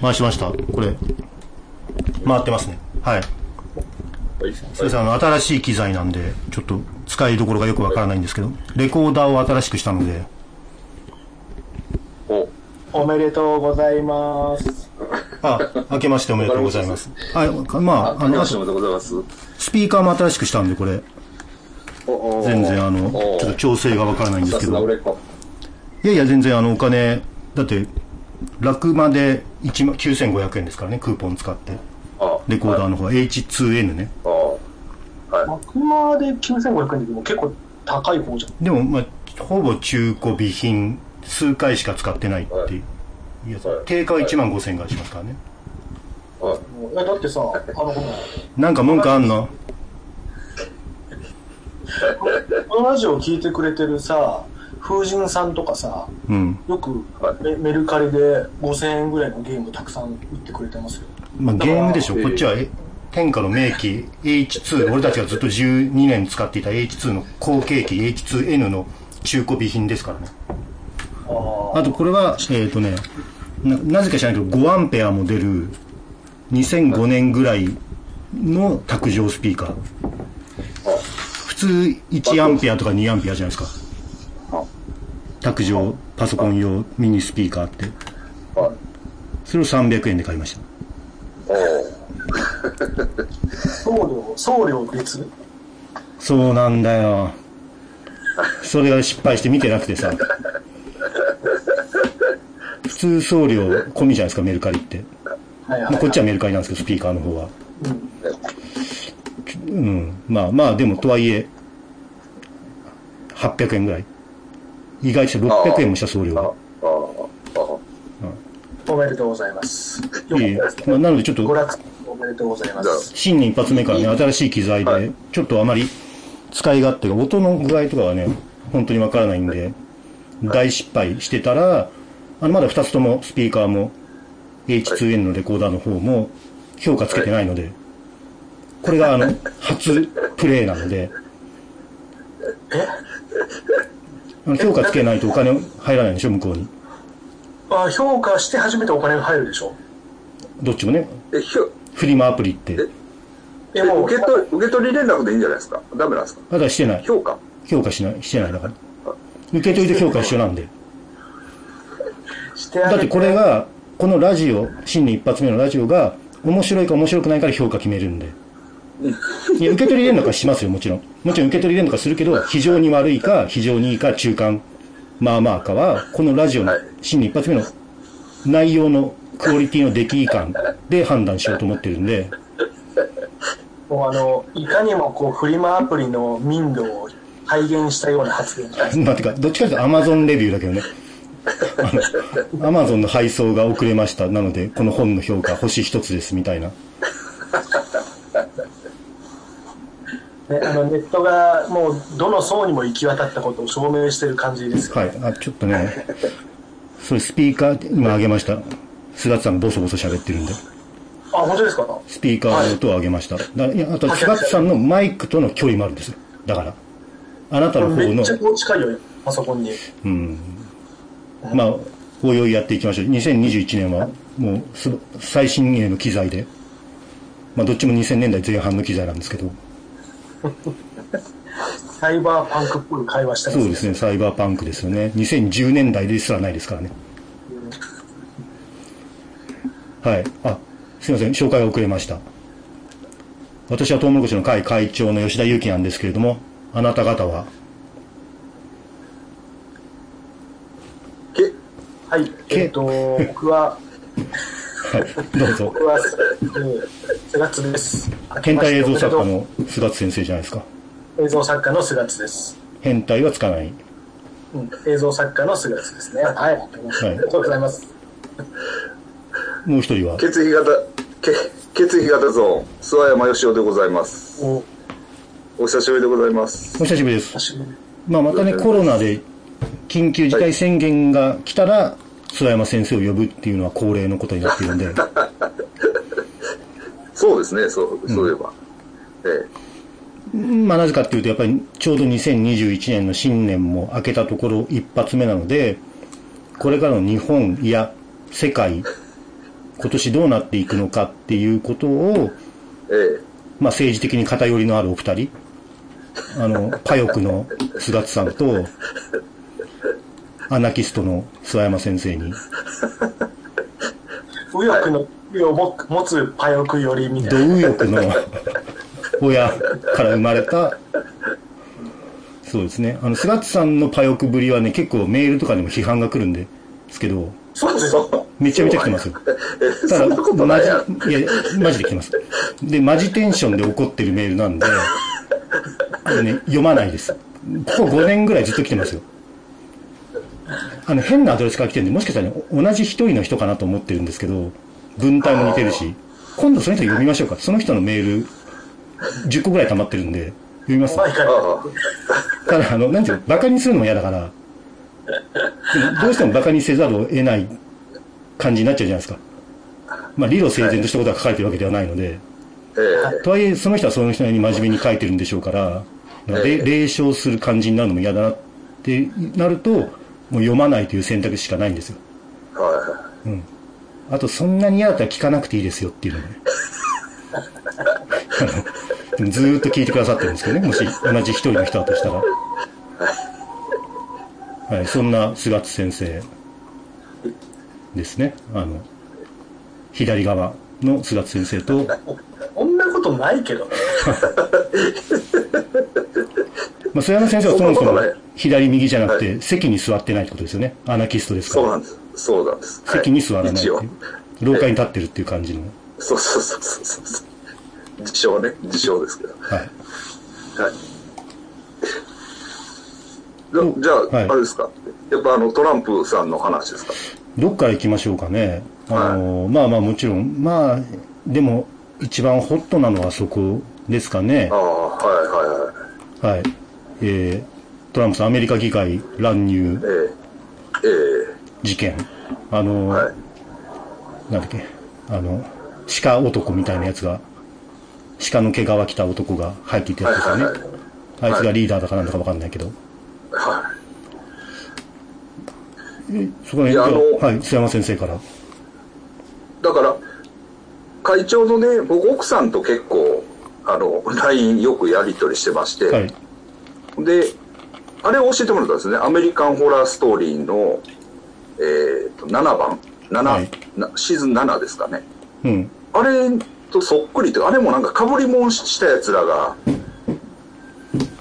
回しました。これ、回ってますね。はい。はい。すいません、あの、新しい機材なんで、ちょっと使いどころがよくわからないんですけど、レコーダーを新しくしたので、おおめでとうございます。あ、明けましておめでとうございます。はい、まあ、あの、あとありがとうございます。スピーカーも新しくしたんで、これ、全然あの、おちょっと調整がわからないんですさけど。いやいや、全然あの、お金、だって、楽まで1万9500円ですからね、クーポン使って。あレコーダーの方は H2N ね。あはい。幕間で9500円でも結構高い方じゃん。でも、まあ、ほぼ中古備品、数回しか使ってないっていうやつはい。定価は1万5000円がしますからね。はい。いやだってさ、あの、なんか文句あんの？このラジオを聞いてくれてるさ、風神さんとかさ、うん。よくはいメメルカリで5000円ぐらいのゲームたくさん売ってくれてますよ。まあ、ゲームでしょ。こっちは、え天下の名機 H2、俺たちがずっと12年使っていた H2 の後継機 H2N の中古備品ですからね。ああとこれは、えっ、とねな、なぜか知らないけど、5アンペアも出る2005年ぐらいの卓上スピーカー。普通1アンペアとか2アンペアじゃないですか。卓上パソコン用ミニスピーカーって。はい。それを300円で買いました。お送料、送料別そうなんだよ。それが失敗して見てなくてさ。普通送料込みじゃないですか、メルカリって。はいはい、まあ、こっちはメルカリなんですけど、スピーカーの方は。うんうん。まあまあ、でも、とはいえ、800円ぐらい。意外と600円もした送料あが。おめでとうございます。いえい。えまあなのでちょっとおめでとうございます。新年一発目からね、新しい機材ではい、ちょっとあまり使い勝手が、音の具合とかはね、本当にわからないんで、大失敗してたら、あの、まだ2つともスピーカーも、H2N のレコーダーの方も評価つけてないので、これがあの、初プレイなので、評価つけないとお金入らないんでしょ、向こうに。あ評価して初めてお金が入るでしょどっちもね、え、ひょ、フリマアプリって、え、もう、受け取り、受け取り連絡でいいんじゃないですか？ダメなんですか？ただしてない。評価評価しない、してないだから。受け取りと評価一緒なんで。してあげだってこれが、このラジオ、新年一発目のラジオが、面白いか面白くないから評価決めるんで。いや、受け取り連絡はしますよ、もちろん。もちろん受け取り連絡はするけど、非常に悪いか、非常にいいか、中間、まあまあかは、このラジオのはい新年一発目の内容のクオリティの出来感で判断しようと思ってるんで、もうあの、いかにもこう、フリマアプリの民度を体現したような発言がまあ、てか、どっちかというと Amazon レビューだけどね。あの、Amazon の配送が遅れました。なので、この本の評価、星一つです、みたいな。ね、あのネットがもうどの層にも行き渡ったことを証明してる感じですよ、はい。あ、ちょっとね、それスピーカー、今上げました。菅田さんがボソボソ喋ってるんで。あ本当ですか？スピーカーの音を上げました。だいやあと、菅田さんのマイクとの距離もあるんですよ。だから。あなたの方のめっちゃ、近いよパソコンにうん。まあ、おいおいやっていきましょう。2021年は、もうす、最新鋭の機材で。まあ、どっちも2000年代前半の機材なんですけど。サイバーパンクっぽい会話してますそうですね、サイバーパンクですよね。2010年代ですらないですからね。はい。あ、すいません、紹介が遅れました。私はトウモロコシの会会長の吉田祐樹なんですけれども、あなた方は、け、はいえっ、と僕は はい、どうぞ。僕は、えー、菅津です変態映像作家の菅津先生じゃないですか。映像作家の菅津です、変態はつかない。うん、映像作家の菅津ですねはい、ありがとうございますもう一人は、血液型、け血液型ゾーン、諏訪山義雄でございます。おお久しぶりでございます。お久しぶりです。まあ、またね、コロナで緊急事態宣言が来たら、諏訪山先生を呼ぶっていうのは恒例のことになっているんで、そうですね、そう、そういえば。えまあなぜかっていうと、やっぱりちょうど2021年の新年も明けたところ一発目なので、これからの日本いや世界今年どうなっていくのかっていうことを、えまあ政治的に偏りのあるお二人、あの、パヨクの菅津さんと、アナキストの諏訪山先生に、右翼の右を持持つパヨクよりみたドいな。右翼の親から生まれた、そうですね。あの、菅津さんのパヨクぶりはね、結構メールとかでも批判が来るんですけど、そうえですよ。めちゃめちゃ来てますよ。えそんなことないやん。マジ、いや、マジで来てます。で、マジテンションで怒ってるメールなんで、あのね、読まないです。ここ5年ぐらいずっと来てますよ。あの、変なアドレスから来てるんで、もしかしたらね、同じ一人の人かなと思ってるんですけど、文体も似てるし、今度その人読みましょうか。その人のメール、10個ぐらい溜まってるんで、読みます。ただ、あの、なんていうの、馬鹿にするのも嫌だから、どうしても馬鹿にせざるを得ない感じになっちゃうじゃないですか。まあ、理路整然としたことが書かれてるわけではないので、とはいえ、その人はその人なりに真面目に書いてるんでしょうから、霊障する感じになるのも嫌だなってなると、もう読まないという選択肢しかないんですよ。えはあと、そんなに嫌だったら聞かなくていいですよっていうのもね。ずーっと聞いてくださってるんですけどね、もし同じ一人の人だとしたら。はい、そんな菅津先生ですね。あの、左側の菅津先生と、そんなことないけどね。まあ、須山先生はそもそも左右じゃなくて、は席に座ってないってことですよね。アナキストですから。そうなんです。そうなんです。はい席に座らないってい。廊下に立ってるっていう感じの。そうそうそうそうそう。自称ね、自称ですけど。はい。はい。じゃあ、はいあれですか？やっぱあの、トランプさんの話ですか？どっから行きましょうかね。あの、まあまあもちろん、まあ、でも、一番ホットなのはそこですかねあ。あ、はいはいはい。はい。えー、トランプさん、アメリカ議会乱入事件。あの、えはい。なんだっけ、あの、鹿男みたいなやつが、鹿の毛皮着た男が入っていたやつですよね。はいはいはいあいつがリーダーだかなんだかわかんないけど。はえそこら辺、はい、須山先生から。い。だから、会長のね、僕奥さんと結構、あの、LINE よくやり取りしてまして、はい。で、あれを教えてもらったんですね。アメリカンホラーストーリーの、えー、と7番、7、はいなシーズン7ですかね。うん。あれとそっくりとあれもなんか被り物したやつらが、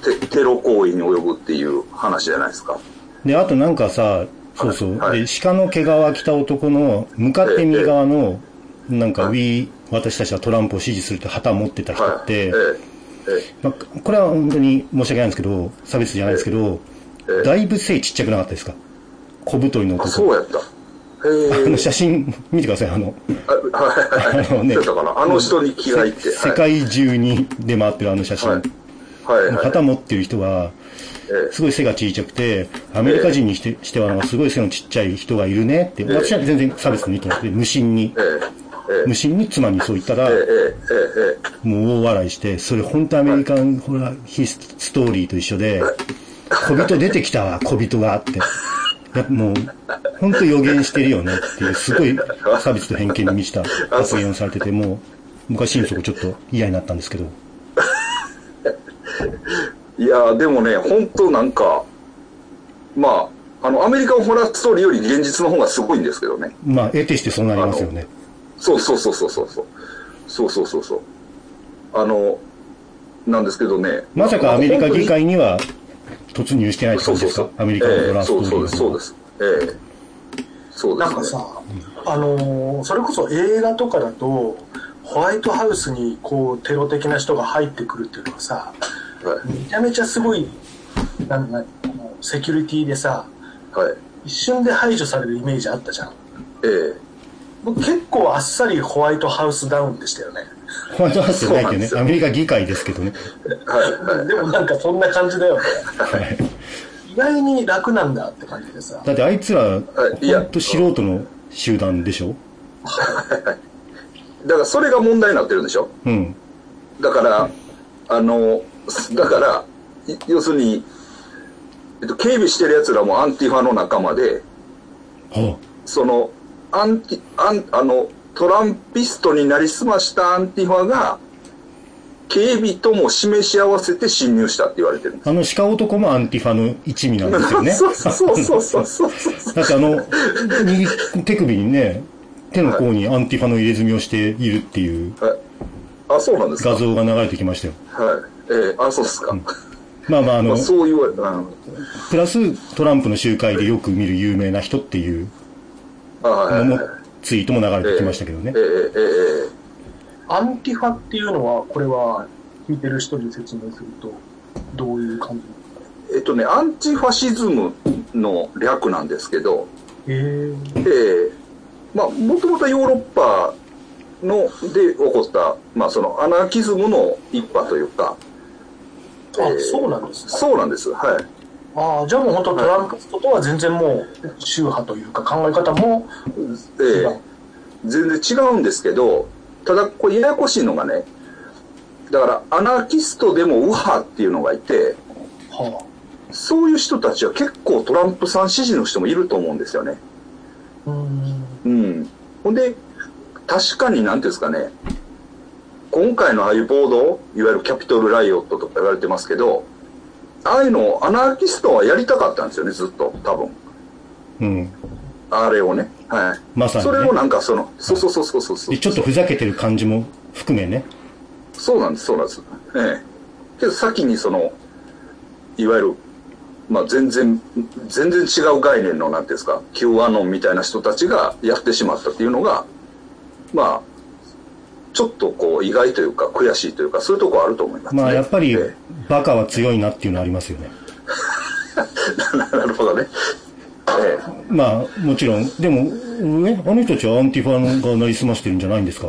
テテロ行為に及ぶっていう話じゃないですか。で、あとなんかさ、そうそう。はいで、鹿の毛皮着た男の、向かって右側の、なんか、はい We、私たちはトランプを支持するって旗を持ってた人はい。って、えええまあ、これは本当に申し訳ないんですけど、差別じゃないですけど、ええだいぶ背ちっちゃくなかったですか？小太りのあ、男。そうやった。へ あのえ。写真見てください、あの、あのね。あの人に気が入って。世界中に出回ってるあの写真。はい。はいはい。旗持ってる人は、えすごい背が小さくて、アメリカ人にしてしてはすごい背のちっちゃい人がいるねって、え私は全然差別の意図なくて、無心にえ、えええ無心に妻にそう言ったらもう大笑いして、それ本当アメリカンホラーヒスストーリーと一緒で、小人出てきたわ、小人がって。もう、本当予言してるよねっていう、すごい差別と偏見に満ちた 発言をされてて、もう、僕は心底ちょっと嫌になったんですけど。いやーでもね、本当なんか、まあ、あの、アメリカンホラーストーリーより現実の方がすごいんですけどね。まあ、得てしてそうなりますよね。そうそうそうそうそうそう。そうそうそうそう。あの、なんですけどね。まさかアメリカ議に会には突入してないってそう感じそうそう。ですかアメリカのホラーストーリーええそうそうです、そうです。ええそうですね。なんかさ、あのーそれこそ映画とかだと、ホワイトハウスにこうテロ的な人が入ってくるっていうのはさ、はい。めちゃめちゃすごい、なんなんあのセキュリティでさ、はい。一瞬で排除されるイメージあったじゃん。ええ僕結構あっさりホワイトハウスダウンでしたよね。ホワイトハウスじゃないけどねアメリカ議会ですけどね。はい。はい。でもなんかそんな感じだよね。はい意外に楽なんだって感じでさ。だってあいつら、いやほんと素人の集団でしょ？だからそれが問題になってるんでしょ？うん。だから、あの、だから、い要するに、えっと、警備してる奴らもアンティファの仲間で、はその、アンティ、アン、あの、トランピストになりすましたアンティファが、警備とも示し合わせて侵入したって言われてる。あの鹿男もアンティファの一味なんですよね。そうそうそうそうそうそう。だってあの、右手首にね、手の甲にアンティファの入れ墨をしているっていうはい。あ、そうなんですか。画像が流れてきましたよ。はい。えー、あ、そうですか。まあまああのまあ、、そう言われ、うん。プラストランプの集会でよく見る有名な人っていうの。ツイートも流れてきましたけどねえー、。えー、えー、えアンティファっていうのは、これは聞いてる人に説明すると、どういう感じーえっとね、アンチファシズムの略なんですけど、へえ。えー、まあ、もともとヨーロッパので起こった、まあ、そのアナーキズムの一派というか、あ、えーそうなんですね。そうなんです。はい。ああ、じゃあもう本当トランプとは全然もう宗派というか考え方もえ違う。ー全然違うんですけど、ただ、これややこしいのがね、だから、アナーキストでも右派っていうのがいて、はあそういう人たちは結構トランプさん支持の人もいると思うんですよね。うん。うん。ほんで、確かになんていうんですかね、今回のああいう暴動、いわゆるキャピトル・ライオットとか言われてますけど、ああいうのをアナーキストはやりたかったんですよね、ずっと、多分。うん。あれをね。はい。まさにねそれをなんかその、そうそうそうそうそうそう。で、ちょっとふざけてる感じも含めね。そうなんです、そうなんです。ええ。けど先にその、いわゆる、まあ全然、全然違う概念の、なんていうんですか、Q アノンみたいな人たちがやってしまったっていうのが、まあ、ちょっとこう意外というか悔しいというか、そういうところあると思います、ね。まあやっぱりえバカは強いなっていうのはありますよね。え なるほどね。えまあもちろん、でも、えあの人たちはアンティファがなりすましてるんじゃないんですか？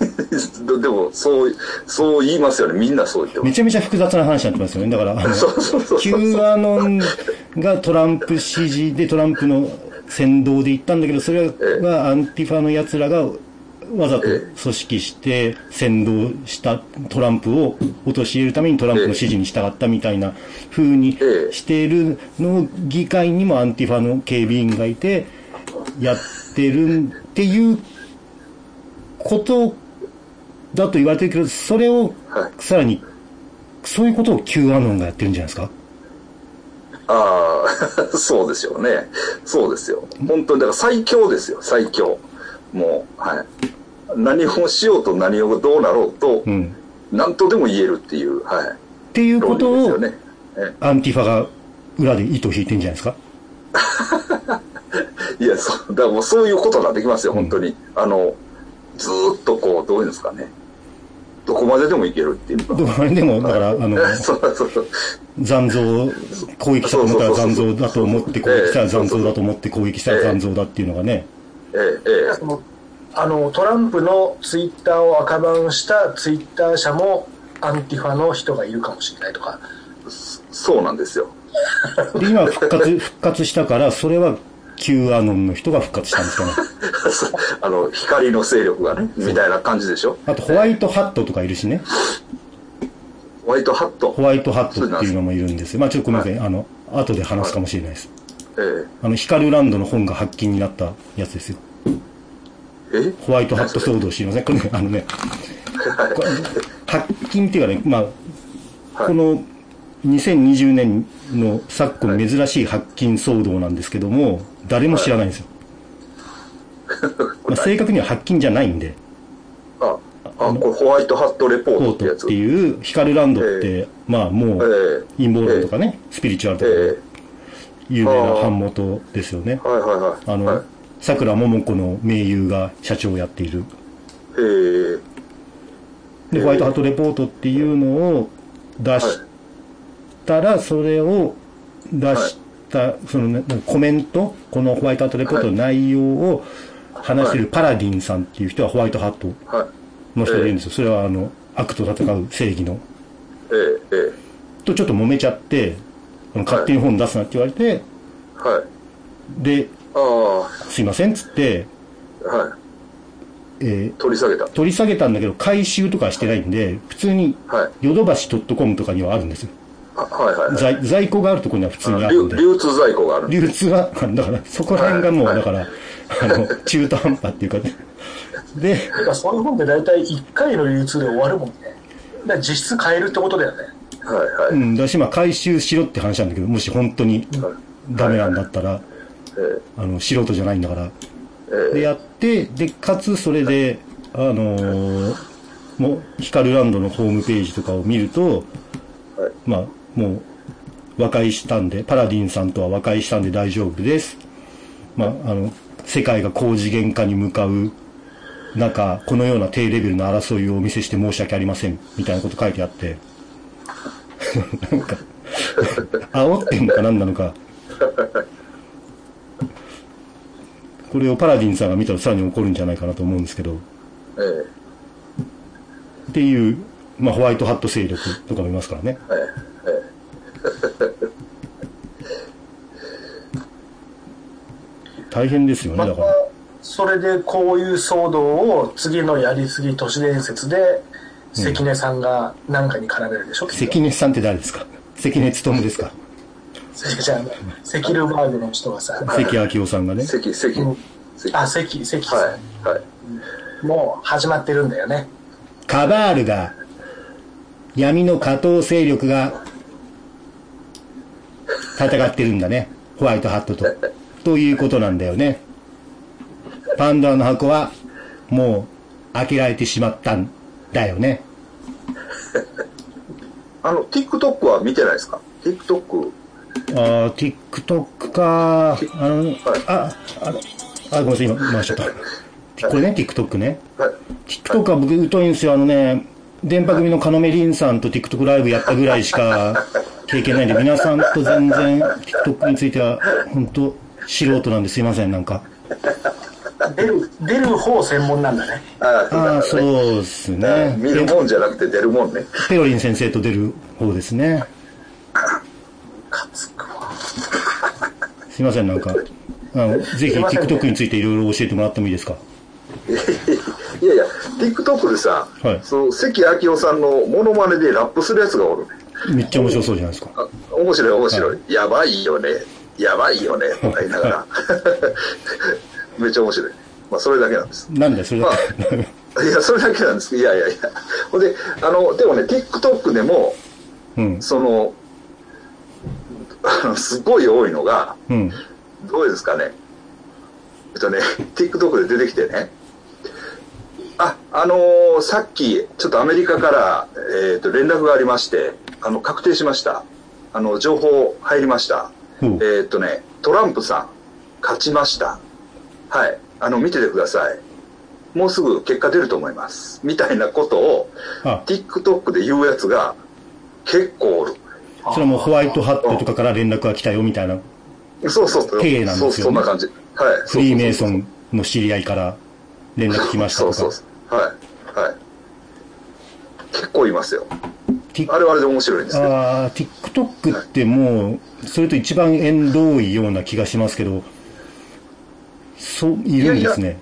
え ででも、そう、そう言いますよね。みんなそう言ってます。めちゃめちゃ複雑な話になってますよね。だから、あの、そうそうそうそう Q アノンがトランプ支持でトランプの扇動で行ったんだけど、それはアンティファの奴らがわざと組織して扇動したトランプを陥れるためにトランプの指示に従ったみたいな風にしているのを議会にもアンティファの警備員がいてやってるっていうことだと言われてるけど、それをさらにそういうことを Q アノンがやってるんじゃないですか？ああ、そうですよね。そうですよ。本当に、だから最強ですよ、最強。もう、はい。何をしようと何をどうなろうと、うん。何とでも言えるっていう、はい。っていうことをね。えアンティファが裏で糸を引いてんじゃないですか？いや、そう、だからもうそういうことになってきますよ、本当に。あの、ずーっとこう、どういうんですかね。どこまででもいけるっていうか。どこまででも、だから、あの、そうそうそう。残像、攻撃したと思ったら残像だと思って攻撃したら残像だと思って攻撃したら残像だっていうのがね。ええ、ええ。あのトランプのツイッターを赤版したツイッター社もアンティファの人がいるかもしれないとか。そうなんですよ。で、今復活、復活したから、それは Q アノンの人が復活したんですかね。あの、光の勢力がね、みたいな感じでしょ？あと、ホワイトハットとかいるしね。ホワイトハット？ホワイトハットっていうのもいるんですよ。まあちょっとごめんなさい。あの、後で話すかもしれないです。えあの、ヒカルランドの本が発禁になったやつですよ。え。えホワイトハット騒動知りません？これね、あのね、発禁っていうかね、まあ、はいこの2020年の昨今珍しい発禁騒動なんですけども、誰も知らないんですよ。まあ、正確には発禁じゃないんで、あ、あ、これホワイトハットレポートってやつ。っていう、ヒカルランドって、えまあもえう、陰謀論とかね、スピリチュアルとかえ有名な版元ですよねえ。はいはいはい。あのはい、桜桃子の盟友が社長をやっている。えで、ホワイトハットレポートっていうのを出したら、それを出した、そのねコメント、このホワイトハットレポートの内容を話してるパラディンさんっていう人はホワイトハット。の人でいるんですよ。それはあの、悪と戦う正義の。えええとちょっと揉めちゃって、勝手に本出すなって言われて、えはい。で、すいませんっつって、はい。えー取り下げた。取り下げたんだけど、回収とかはしてないんで、普通にはい。ヨドバシ .com とかにはあるんですよ。あはいはいはい。在在庫があるところには普通にあるんで。流流通在庫があるんで流通が、だから、そこら辺がもう、はいだから、あの、中途半端っていうか、で、てかそういう本って大体1回の流通で終わるもんね。だ実質変えるってことだよね。はいはい。うん、だし、まあ、回収しろって話なんだけど、もし本当にダメなんだったら、えあの、素人じゃないんだから。で、やって、で、かつそれで、あのーもう、ヒカルランドのホームページとかを見ると、まあ、もう、和解したんで、パラディンさんとは和解したんで大丈夫です。まあ、あの、世界が高次元化に向かう中、このような低レベルの争いをお見せして申し訳ありません、みたいなこと書いてあって、なんか、煽ってんのか何なのか。これをパラディンさんが見たらさらに怒るんじゃないかなと思うんですけど、えっていう、まあ、ホワイトハット勢力とかもいますからね。えええ 大変ですよね、だから。それでこういう騒動を次のやりすぎ都市伝説で関根さんが何かに絡めるでしょ、関根さんって誰ですか？関根勤ですか？じゃあセキルバーグの人がさ、関明夫さんがね。関、関、うん関。あ、関、関さん、はい、はい。もう始まってるんだよね。カバールが、闇の下等勢力が、戦ってるんだね。ホワイトハットと。ということなんだよね。パンドラの箱は、もう、開けられてしまったんだよね。あの、TikTok は見てないですか ?TikTok。あー、TikTok かあの、あ、あ、あ、ごめんなさい、今回しちゃった。これね、TikTok ね。はい。TikTok は僕疎いんですよ。あのね、電波組のカノメリンさんと TikTok ライブやったぐらいしか経験ないんで、皆さんと全然 TikTok については本当素人なんですいません、なんか。出る、出る方専門なんだね。ああ、そうね。ですね。見るもんじゃなくて出るもんね。ペロリン先生と出る方ですね。かつくわ。すいません、なんか。あのぜひ TikTok についていろいろ教えてもらってもいいですか？いやいや、TikTok でさ、はいそう関明夫さんのモノマネでラップするやつがおるね。めっちゃ面白そうじゃないですか。あ面白い面白い、やばいよね。やばいよね。とか言いながら。めっちゃ面白い。まあ、それだけなんです。なんだよ、それだけ。いや、それだけなんです。いやいやいや。ほんで、あの、でもね、TikTok でも、うん。その、あのすごい多いのが、うん。どうですかね。えっとね、TikTok で出てきてね。あ、あのーさっき、ちょっとアメリカから、えっ、と、連絡がありまして、あの、確定しました。あの、情報入りました。ほうえっ、とね、トランプさん、勝ちました。はい。あの、見ててください。もうすぐ結果出ると思います。みたいなことを、あ、TikTok で言うやつが結構おる。それはもうホワイトハットとかから連絡が来たよみたいな、そうそうそう。体なんですよねそうそんな感じ。はい。フリーメイソンンの知り合いから連絡来ましたとかそうそう。そう。はい。はい。結構いますよ。あれはあれで面白いんです。あー TikTok ってもう、それと一番縁遠いような気がしますけど、そう、いるんですね。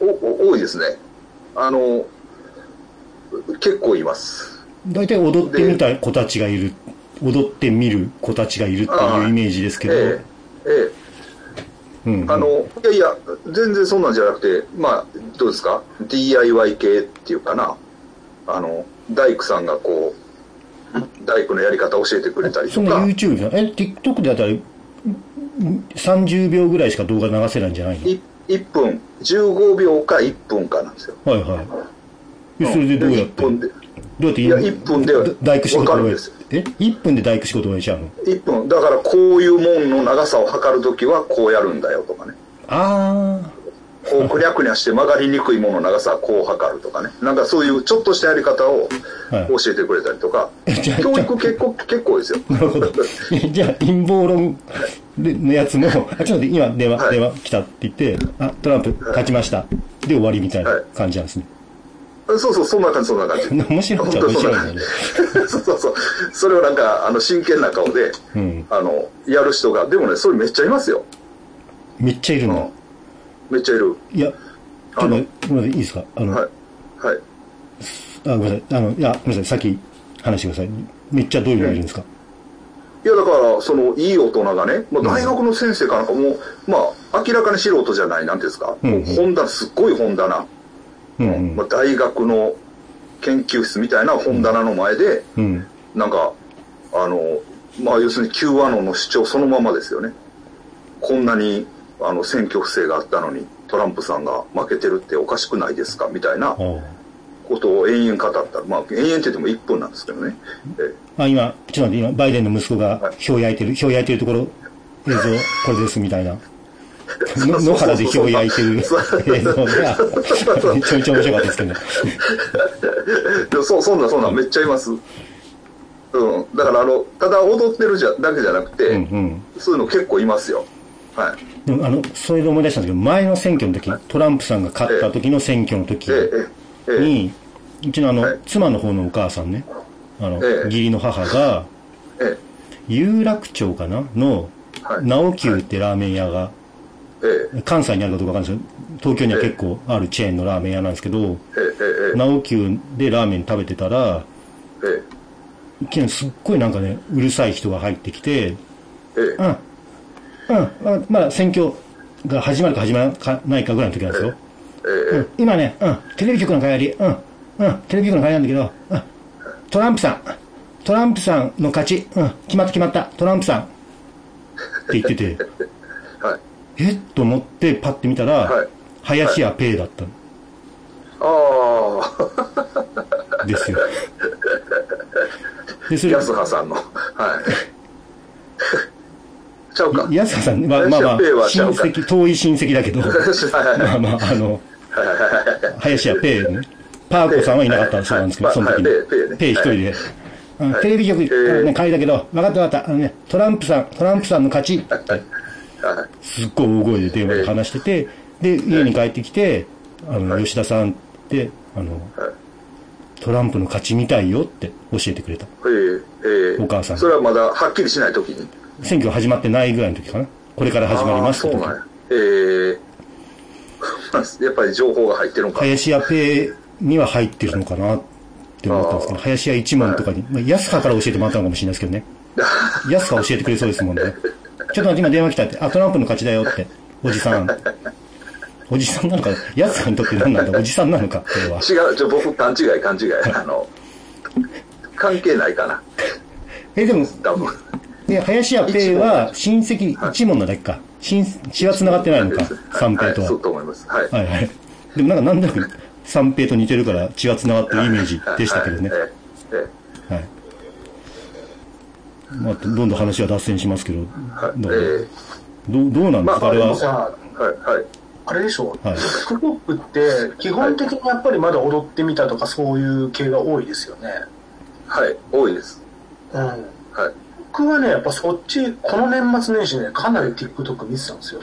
おお多いですね。あの、結構います。大体踊ってみた子たちがいる、踊ってみる子たちがいるっていうイメージですけど、ええ。ええ。うん、あの、いやいや、全然そんなんじゃなくて、まあ、どうですか ?DIY 系っていうかな。あの、大工さんがこう、大工のやり方教えてくれたりそのとか。YouTube じゃえ、TikTok であったら、30秒ぐらいしか動画流せないんじゃないの？い1分、15秒か1分かなんですよ。はいはい。えそれでどうやって、1分で、どうやっていや1分でだ大工仕事をわかるんですよえ ?1 分で大工仕事をしちゃうの？1分。だからこういうもんの長さを測るときはこうやるんだよとかね。あこうくにゃくにゃして曲がりにくいものの長さはこう測るとかね。なんかそういうちょっとしたやり方をはい教えてくれたりとか。じゃあ教育結構、結構ですよ。ー、なるほど。じゃあ、陰謀論のやつも、あ、ちょっと待って、今電話、はい電話来たって言って、あ、トランプ勝ちました。で終わりみたいな感じなんですね。そうそう、そんな感じ、そんな感じ。面白いっちゃ面白いんだよね。そ うそうそう。それをなんか、あの、真剣な顔で、うん。あの、やる人が、でもね、それめっちゃいますよ。めっちゃいるんだ。うん。めっちゃいる。いや、ちょっと、ごめんなさい、いいですか？あの、はい。はい。あ、ごめんなさい。あの、いや、ごめんなさい。さっき話してください。めっちゃどういうのいるんですか、いや、だから、その、いい大人がね、まあ、大学の先生かなんかもう、まあ、明らかに素人じゃない、なんていうんですか、うんうん本棚、すっごい本棚、まあ、大学の研究室みたいな本棚の前で、うん。なんか、あの、まあ、要するに Q アノンの主張そのままですよね。こんなに、あの、選挙不正があったのに、トランプさんが負けてるっておかしくないですか？みたいなあことを延々語った。まあ、延々って言っても1分なんですけどね。えあ今ちょっと待って今バイデンの息子が票焼いてる票焼いてるところ映像これですみたいな。の野原で票焼いてる。映像がめちゃめちゃ面白かったですけどでもそう、そんなそんなめっちゃいます。うん。だからあの、ただ踊ってるじゃだけじゃなくて、うんうん。そういうの結構いますよ。はい。でもあのそれで思い出したんですけど前の選挙の時トランプさんが勝った時の選挙の時ええ、ええ、えうちのあの、はい。妻の方のお母さんねあの、ええ。義理の母がえ有楽町かな？のはい。直久ってラーメン屋が、え、え。関西にあるかどうかわかんないですけど東京には結構あるチェーンのラーメン屋なんですけど直久でラーメン食べてたらえ昨日すっごいなんかねうるさい人が入ってきてうん。うん。ままだ選挙が始まるか始まらないかぐらいの時なんですよ、え。うん。今ね、うん、テレビ局の帰り、うん、うん、テレビ局の帰りなんだけど、うん、トランプさん、トランプさんの勝ち、うん、決まった決まった、トランプさん。って言ってて、え、っと思ってパッて見たら、はい林家ペイだったんああ、ですよ。で、それ、安葉さんの。はい。ちゃうか。安田さん、まあまあまあ親。戚、遠い親戚だけど、まあまあ、あの、林家ペーね。パーコさんはいなかったそうなんですけど、はいその時にはいペイペーね。ペー一人で。うんテレビ局、ーね、帰りだけど、分かった分かった。あのね、トランプさん、トランプさんの勝ち。すっごい大声で電話で話してて、で、家に帰ってきて、あの、吉田さんって、あの、トランプの勝ちみたいよって教えてくれた。ええ、ええ。お母さんそれはまだはっきりしないときに？選挙始まってないぐらいの時かな。これから始まりますって時。ええ。やっぱり情報が入ってるのか。林家ペイには入ってるのかなって思ったんですけど、林家一門とかに、まあ、安川から教えてもらったのかもしれないですけどね。安川教えてくれそうですもんね。ちょっと待って、今電話来たって、あ、トランプの勝ちだよって、おじさん。おじさんなのか、安川にとって何なんだ、おじさんなのか、これは。違う、ちょ、僕、勘違い、勘違い。あの、関係ないかな。え、でも、多分。で、林家ペイは親戚一門なだけか？親、血は繋がってないのか、三平とは。いそうと思います。はい。はいはい。でもなんかなんとなく三平と似てるから血は繋がってるイメージでしたけどね。はいえええはい。まあ、どんどん話は脱線しますけど、えはい。だからええどうどうなんです？か、まああれは？はい、はい。あれでしょ、はい。TikTok って基本的にやっぱりまだ踊ってみたとかそういう系が多いですよね。はい、多いです。うん。はい。僕はね、やっぱそっち、この年末年始ね、かなり TikTok 見てたんですよ。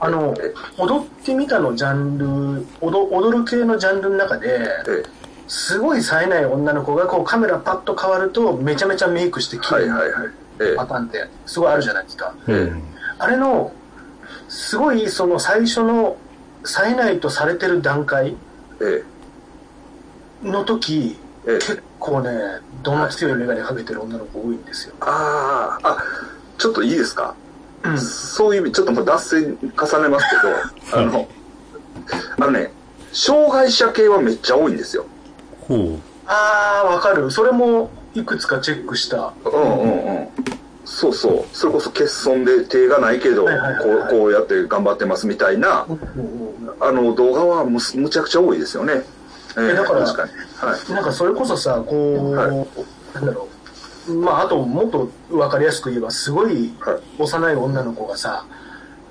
あの、踊ってみたのジャンル、踊踊る系のジャンルの中で、えすごい冴えない女の子がこうカメラパッと変わるとめちゃめちゃメイクしてえ綺麗パターンってすごいあるじゃないですか。うん。あれの、すごいその最初の冴えないとされてる段階えの時、ええ結構ね、どの強い眼鏡かけてる女の子多いんですよ。ああ、あ、ちょっといいですか？うん。そういう意味、ちょっともう脱線重ねますけど、あの、あのね、障害者系はめっちゃ多いんですよ。ほあー、わかる。それもいくつかチェックした。うんうんうん。そうそう。それこそ欠損で手がないけど、こうこうやって頑張ってますみたいな、あの動画はむすむちゃくちゃ多いですよね。ええだから確かに。はい。なんかそれこそさ、こう、はいなんだろう。まあ、あともっとわかりやすく言えば、すごいはい幼い女の子がさ、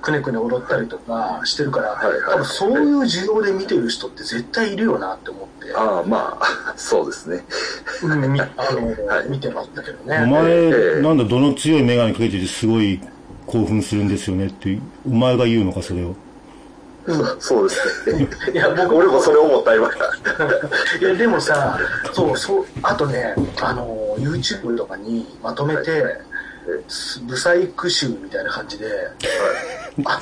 くねくね踊ったりとかしてるから、はいはい多分そういう需要で見てる人って絶対いるよなって思って、ああ、まあ、そうですね。うんみあの、はい見てましたけどう。おね。前、ええなんだ、どの強いメガネかけててすごい興奮するんですよねって、お前が言うのか、それを。そうですね。いや、僕俺もそれ思った、今。いや、でもさ、そう、そう、あとね、あの、YouTube とかにまとめて、ブサイク集みたいな感じで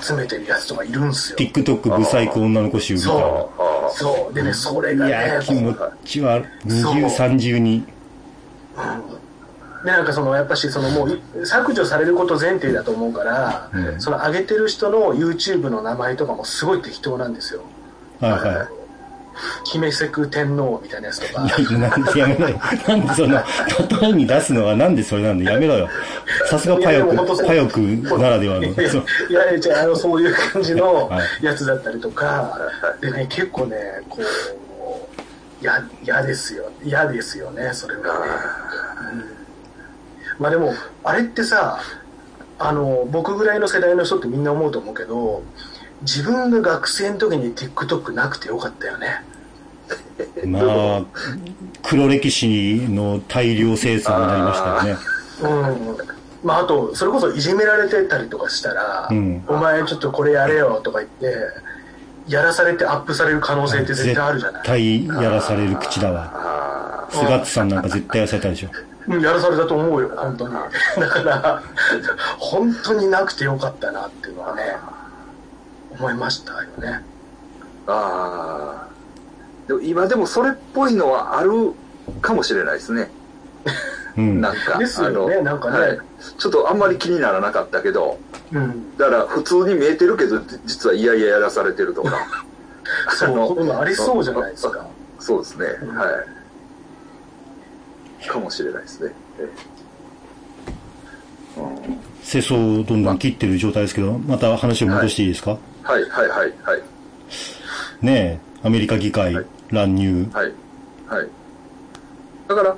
集めてるやつとかいるんすよ。TikTok ブサイク女の子集みたいな。そう。あそう。でね、それがいや気持ちは、二重三重に。でなんかそのやっぱしそのもう削除されること前提だと思うから、うんその上げてる人の YouTube の名前とかもすごい適当なんですよはいは姫セク天皇みたいなやつとか。なんでやめろよ。なんでその、例えに出すのはなんでそれなんでやめろよ。さすがパヨク、パヨクならではの。いやそう。いやああのそういう感じのはい。やつだったりとか、でね結構ねこうや嫌ですよ。嫌ですよねそれはね、うん。まあでもあれってさあの僕ぐらいの世代の人ってみんな思うと思うけど自分が学生の時に TikTok なくてよかったよね。まあ、黒歴史の大量生産になりましたよね。うん。まああとそれこそいじめられてたりとかしたら、うん。お前ちょっとこれやれよとか言ってやらされてアップされる可能性って絶対あるじゃない？絶対やらされる口だわ。あ菅津さんなんか絶対やらされたでしょ。うん。やらされたと思うよ本当に。だから本当になくてよかったなっていうのはね思いましたよね。あああでも今でもそれっぽいのはあるかもしれないですね。うん。なんかですよねあのなんかね。はい。ちょっとあんまり気にならなかったけどうん。だから普通に見えてるけど実はいやいややらされてるとか。そうあのこういうのありそうじゃないですか。そうですね、うん。はい。かもしれないですね、世相をどんどん切ってる状態ですけど、また話を戻していいですか、はいはいはいはいねえ、アメリカ議会はい乱入。はいはいだから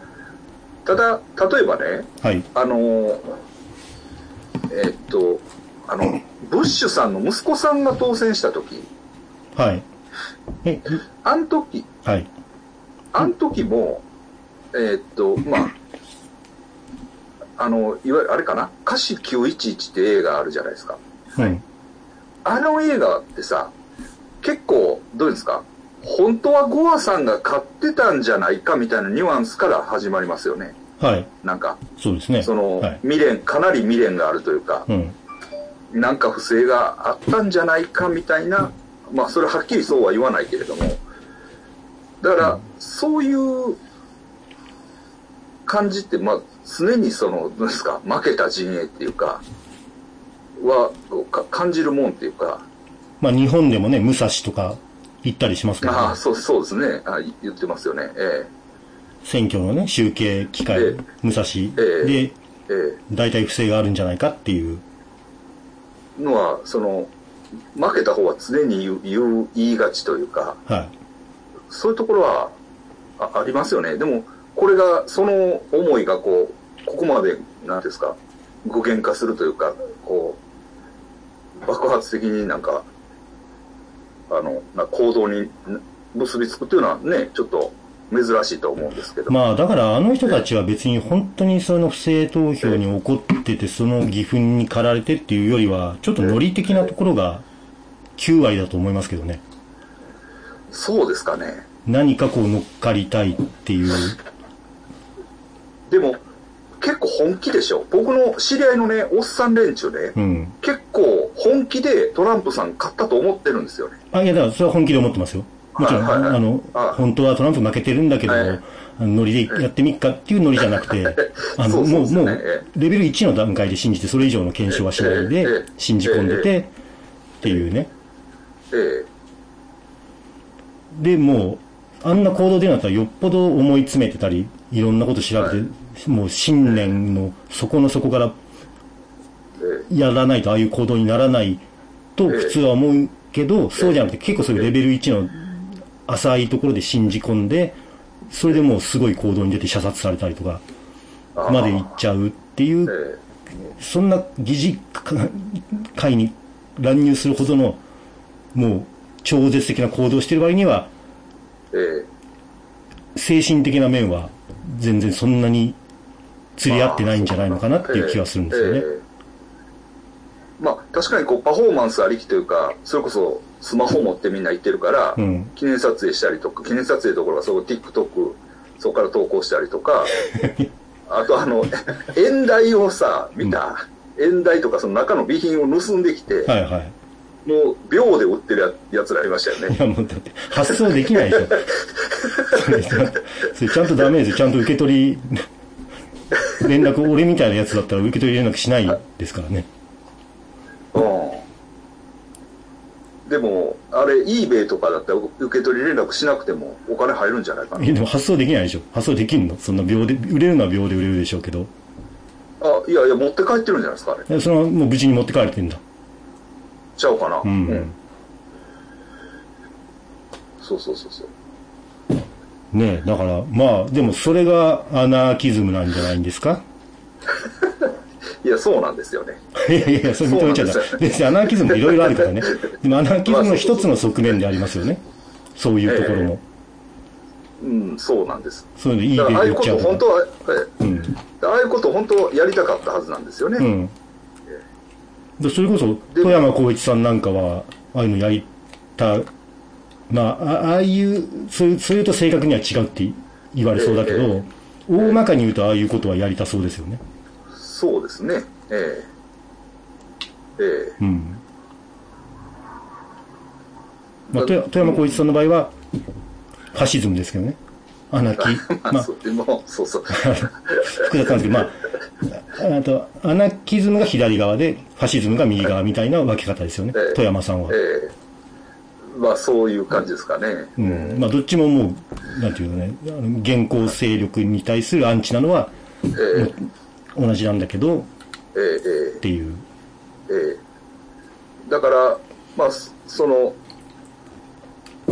ただ例えばねはい。あのーえーっとあのブッシュさんの息子さんが当選した時はい。え、あん時はい。あん時もえーっとまああのいわゆるあれかな「歌詞911」って映画あるじゃないですかうん。あの映画ってさ結構どうですか？本当はゴアさんが買ってたんじゃないかみたいなニュアンスから始まりますよねはい。なんかそうですね。その、はい。未練かなり未練があるというか、うん。なんか不正があったんじゃないかみたいな、まあそれはっきりそうは言わないけれども、だから、そういう感じって、まあ常にその、どうですか、負けた陣営っていうか、は感じるもんっていうか、まあ日本でもね、武蔵とか行ったりしますから、ああ、そうそうですね。あ、言ってますよね、え選挙のね、集計機会、ええ。武蔵えで、ええ。大体不正があるんじゃないかっていう。えのは、その、負けた方は常に言う言う言いがちというか、はい。そういうところはあありますよね。でも、これが、その思いがこう、ここまで、なんですか、具現化するというか、こう、爆発的になんか、あの、な行動にな結びつくというのはね、ちょっと珍しいと思うんですけど。まあだからあの人たちは別に本当にその不正投票に起こってて、その義憤に駆られてっていうよりは、ちょっとノリ的なところが9割だと思いますけどね。そうですかね。何かこう乗っかりたいっていう。でも、結構本気でしょ。僕の知り合いのね、おっさん連中で、うん。結構本気でトランプさん勝ったと思ってるんですよね。あ、いや、だからそれは本気で思ってますよ。もちろん、はいはいはいあの、はい本当はトランプ負けてるんだけども、はいノリでやってみっかっていうノリじゃなくて、あの、そうそうもう、もそうレベル1の段階で信じて、それ以上の検証はしないえええでえ、信じ込んでて、っていうね。えで、もう、あんな行動でなったらよっぽど思い詰めてたり、いろんなこと調べて、はもう信念の底の底からええ。やらないとああいう行動にならないと普通は思うけど、そうじゃなくて結構そういうレベル1の浅いところで信じ込んで、それでもうすごい行動に出て射殺されたりとか、まで行っちゃうっていう、えそんな疑似会に乱入するほどの、もう超絶的な行動をしてる割には、ええ精神的な面は全然そんなに釣り合ってないんじゃないのかなっていう気はするんですよね。え。え。まあ確かにこうパフォーマンスありきというかそれこそスマホ持ってみんな行ってるから、うん。記念撮影したりとか記念撮影どころかそこ TikTok そこから投稿したりとか あとあの 演台をさ見た、演台とかその中の備品を盗んできて、はいはい。もう秒で売ってるややつらありましたよねいやもうだって発送できないでしょ。それそれちゃんとダメですよ。ちゃんと受け取り、連絡、俺みたいなやつだったら受け取り連絡しないですからね。うん。でも、あれ、eBay とかだったら受け取り連絡しなくてもお金入るんじゃないかな。えでも発送できないでしょ発送できんの？そんな秒で、売れるのは秒で売れるでしょうけど。あ、いやいや、持って帰ってるんじゃないですか、あれ。えその、もう無事に持って帰れてんだ。ちゃうかな。うんそうそうそうそう。ねえ、だから、まあ、でもそれがアナーキズムなんじゃないんですか？いや、そうなんですよね。いやいやそれ認めちゃった。です別にアナーキズムいろいろあるからね。でもアナーキズムの一つの側面でありますよね。そういうところも。うん、そうなんです。そういうのいいだから、ああいで言っちゃうとか。うこと本当は、えうん。ああいうこと本当はやりたかったはずなんですよね。うん。でそれこそ、富山光一さんなんかは、ああいうのやりた、まあ、あああいう、そういう、そういうと正確には違うって言われそうだけど、大まかに言うとああいうことはやりたそうですよね。そうですね。ええええうん。まあ、富富山光一さんの場合は、ファシズムですけどね。アナキ、まあ、まあ、そも、そうそう。複雑なんですけど、まあ、あと、アナキズムが左側で、ファシズムが右側みたいな分け方ですよねええ。富山さんはえ。えまあ、そういう感じですかね。うん。まあ、どっちももう、なんていうのね、あの現行勢力に対するアンチなのはええ同じなんだけど、えええっていう。えええだから、まあ、そその、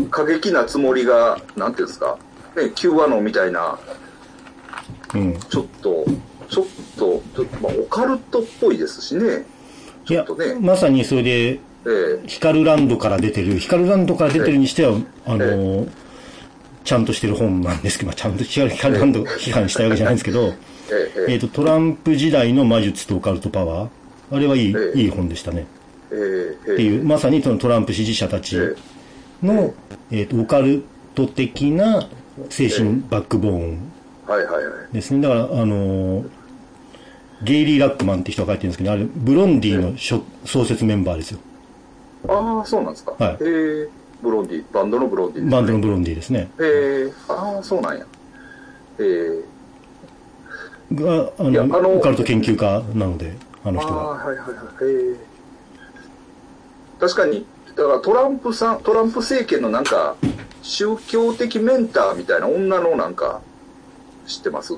過激なつもりが、なんていうんですか、ね、Q アノンみたいな、うん。ちょっと、ちょっと、ちょっとまあ、オカルトっぽいですしね。いやまさにそれで、ええ。ヒカルランドから出てる、ヒカルランドから出てるにしては、あの、ちゃんとしてる本なんですけど、まあ、ちゃんとヒカルランド批判したわけじゃないんですけど、ええ。ええ。っと、トランプ時代の魔術とオカルトパワー、あれはいい、ええ。いい本でしたね。ええ。えっていう、まさにそのトランプ支持者たちの、えっと、オカルト的な精神バックボーンはいはいはい。ですね。だから、あのーゲイリー・ラックマンって人が書いてるんですけど、あれ、ブロンディの初創設メンバーですよ。ああ、そうなんですか。はいええブロンディ、バンドのブロンディねバンドのブロンディですね。ええああ、そうなんや。ええが、あの、あのオカルト研究家なので、あのああ、人が。はいはいはい。ええ確かに、だからトランプさん、トランプ政権のなんか、宗教的メンターみたいな女のなんか、知ってます？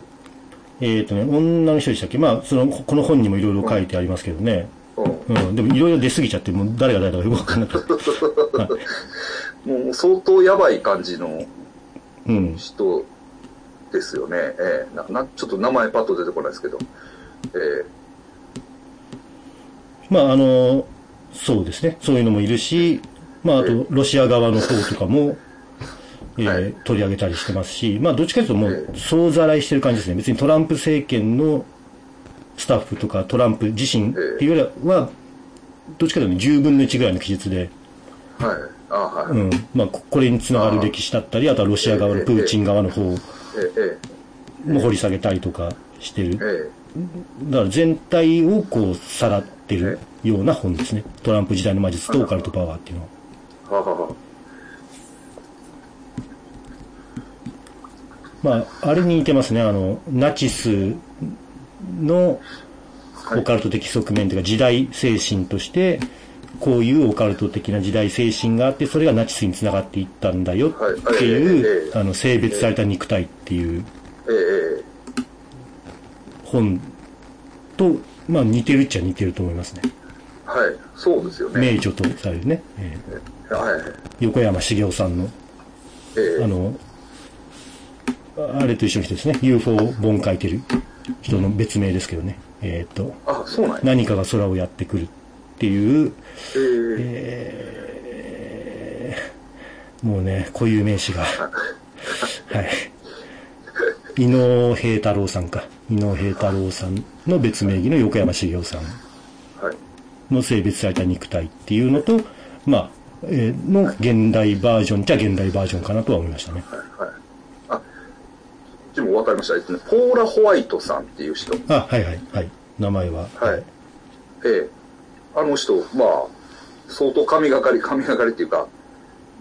えっ、とね、女の人でしたっけ？まあ、その、この本にもいろいろ書いてありますけどね。うん。うん、でもいろいろ出過ぎちゃって、もう誰が誰だかよくわかんなくて。もう相当やばい感じのうん。人ですよね。ええななちょっと名前パッと出てこないですけど。えまあ、あの、そうですね。そういうのもいるし、まあ、あと、ロシア側の方とかも、えーはい取り上げたりしてますし、まあ、どっちかというともえう、総ざらいしてる感じですね。別にトランプ政権のスタッフとか、トランプ自身っていうよりは、どっちかというと10分の1ぐらいの記述で、えはい。ああ、はい。うん。まあ、ここれにつながる歴史だったり、あとはロシア側のプーチン側の方も掘り下げたりとかしてる。ええだから全体をこう、さらってるような本ですね。トランプ時代の魔術とオカルトパワーっていうのは。えははは。まあ、あれに似てますね。あの、ナチスのオカルト的側面というか、時代精神として、こういうオカルト的な時代精神があって、それがナチスにつながっていったんだよっていう、あの、性別された肉体っていう本と、まあ似てるっちゃ似てると思いますね。えはい。そうですよね。名著とされるね。えーはい。横山茂雄さんの、ええあの、あれと一緒の人ですね。UFO 本書いてる人の別名ですけどね。えっ、と、あ、そうなんや。何かが空をやってくるっていう、ええもうね、固有名詞が、はい。伊能平太郎さんか。伊能平太郎さんの別名義の横山茂雄さんはい。の性別された肉体っていうのと、まあ、えーの現代バージョンじゃ現代バージョンかなとは思いましたね。はい。はい。あ、でも分かりました。えっとね、ポーラ・ホワイトさんっていう人。あ、はいはい、はい。名前は。はい。ええあの人、まあ、相当神がかり、神がかりっていうか、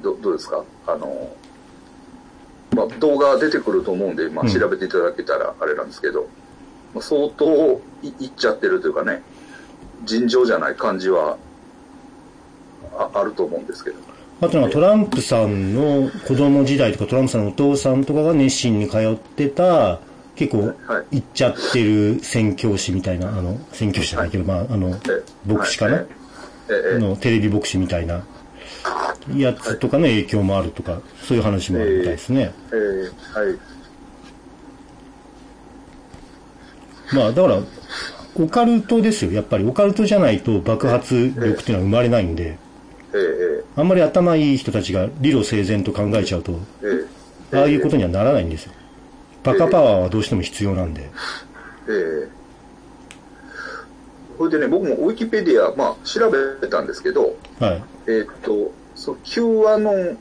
どどうですか？あの、まあ、動画出てくると思うんで、まあ、うん調べていただけたらあれなんですけど、まあ相当いいっちゃってるというかね、尋常じゃない感じはああると思うんですけど。あとなんかトランプさんの子供時代とかトランプさんのお父さんとかが熱心に通ってた、結構はい。行っちゃってる宣教師みたいな、あの、宣教師じゃないけど、まあ、あのえ、牧師かな、のテレビ牧師みたいなやつとかの影響もあるとか、そういう話もあるみたいですね。ええ。はい。まあ、だから、オカルトですよ、やっぱり。オカルトじゃないと爆発力っていうのは生まれないんで、ええあんまり頭いい人たちが理路整然と考えちゃうと、ああいうことにはならないんですよ。バカパワーはどうしても必要なんで。ええそれでね、僕もウィキペディア、まあ、調べたんですけど、はい。えーっと、そう、Q アノン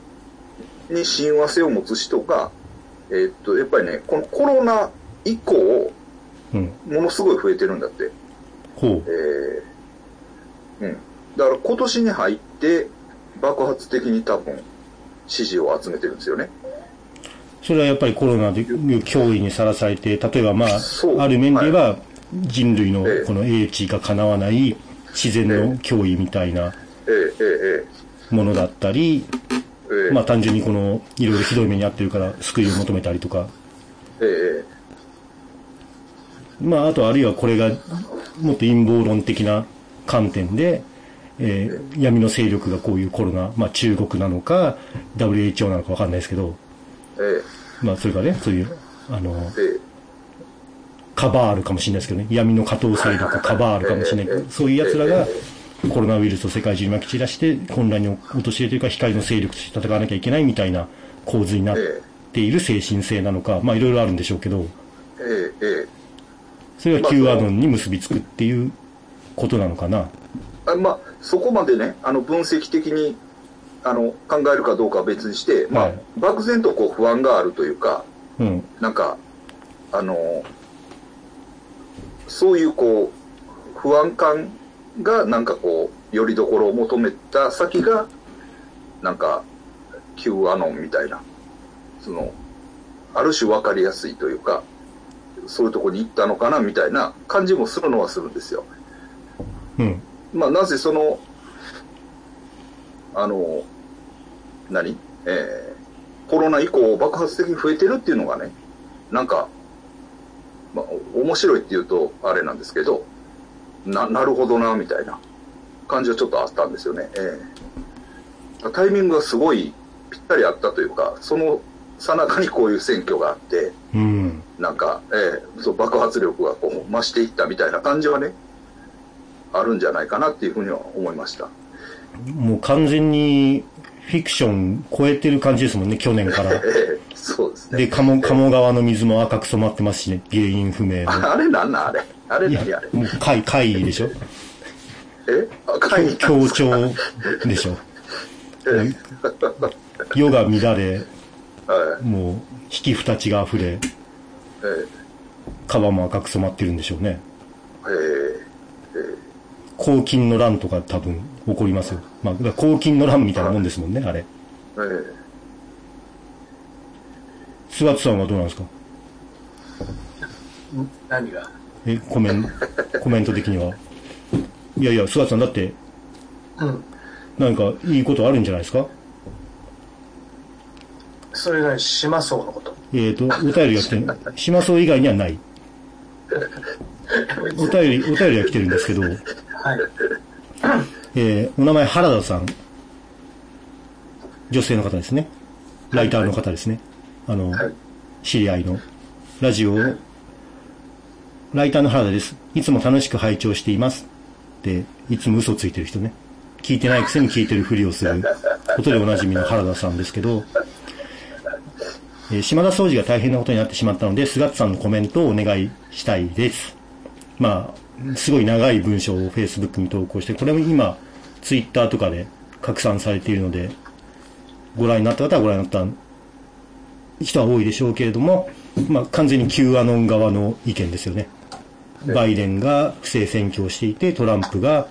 に親和性を持つ人が、えーっと、やっぱりね、このコロナ以降、うん。ものすごい増えてるんだって。ほえーうん。だから今年に入って、爆発的に多分、支持を集めてるんですよね。う。それはやっぱりコロナで脅威にさらされて、例えばまあある面で言えば、人類のええ。この英知が叶わない自然の脅威みたいなものだったり、まあ単純にこの、いろいろひどい目に遭ってるから救いを求めたりとか、ええ。まああとあるいはこれがもっと陰謀論的な観点で、えー闇の勢力がこういうコロナ、まあ中国なのか、WHO なのかわかんないですけど、えまあそれからね、そういう、あの、ええ。カバールかもしれないですけどね、闇の下等勢力カバールかもしれない。そういう奴らがえコロナウイルスを世界中に撒き散らして混乱に陥れているから光の勢力として戦わなきゃいけないみたいな構図になっている精神性なのか、まあいろいろあるんでしょうけど、ええええ。それが Q アノンに結びつくっていうことなのかな。あまあ、そこまでね、あの分析的にあの考えるかどうかは別にして、まあはい漠然とこう不安があるというか、うん。なんか、あの、そういうこう、不安感がなんかこう、よりどころを求めた先が、なんか、Q アノンみたいな、その、ある種分かりやすいというか、そういうとこに行ったのかなみたいな感じもするのはするんですよ。うん。まあ、なぜその、あの、何？えーコロナ以降爆発的に増えてるっていうのがね、なんか、まあ、お面白いっていうとあれなんですけど、な、なるほどな、みたいな感じはちょっとあったんですよね。ええタイミングがすごいぴったりあったというか、そのさなかにこういう選挙があって、うん。なんか、ええそう爆発力がこう増していったみたいな感じはね、あるんじゃないかなっていうふうには思いました。もう完全にフィクション超えてる感じですもんね、去年から。ええそうですね。で、鴨、鴨川の水も赤く染まってますしね、原因不明の。あれなんなんあれあれ何あれ、もう怪、怪異でしょえ？赤い強調でしょ え 世が乱れ、はいもう、引き二ちが溢れ、え川も赤く染まってるんでしょうね。え黄金の乱とか多分起こりますよ。まあ、だ黄金の乱みたいなもんですもんね、あれ。ええ菅津さんはどうなんですか？何が？え、コメン、コメント的には。いやいや、菅津さんだって、うん。なんかいいことあるんじゃないですか？それが島荘のこと。えっ、と、お便りが来て、島荘以外にはない。お便り、お便りが来てるんですけど、はい。えーお名前原田さん。女性の方ですね。ライターの方ですね。あの、はい。知り合いの。ラジオを、ライターの原田です。いつも楽しく拝聴しています。で、いつも嘘ついてる人ね。聞いてないくせに聞いてるふりをすることでおなじみの原田さんですけど、えー島田総司が大変なことになってしまったので、菅津さんのコメントをお願いしたいです。まあ、すごい長い文章を Facebook に投稿して、これも今、Twitter とかで拡散されているので、ご覧になった方はご覧になった人は多いでしょうけれども、まあ、完全に Q アノン側の意見ですよね。バイデンが不正選挙をしていて、トランプが、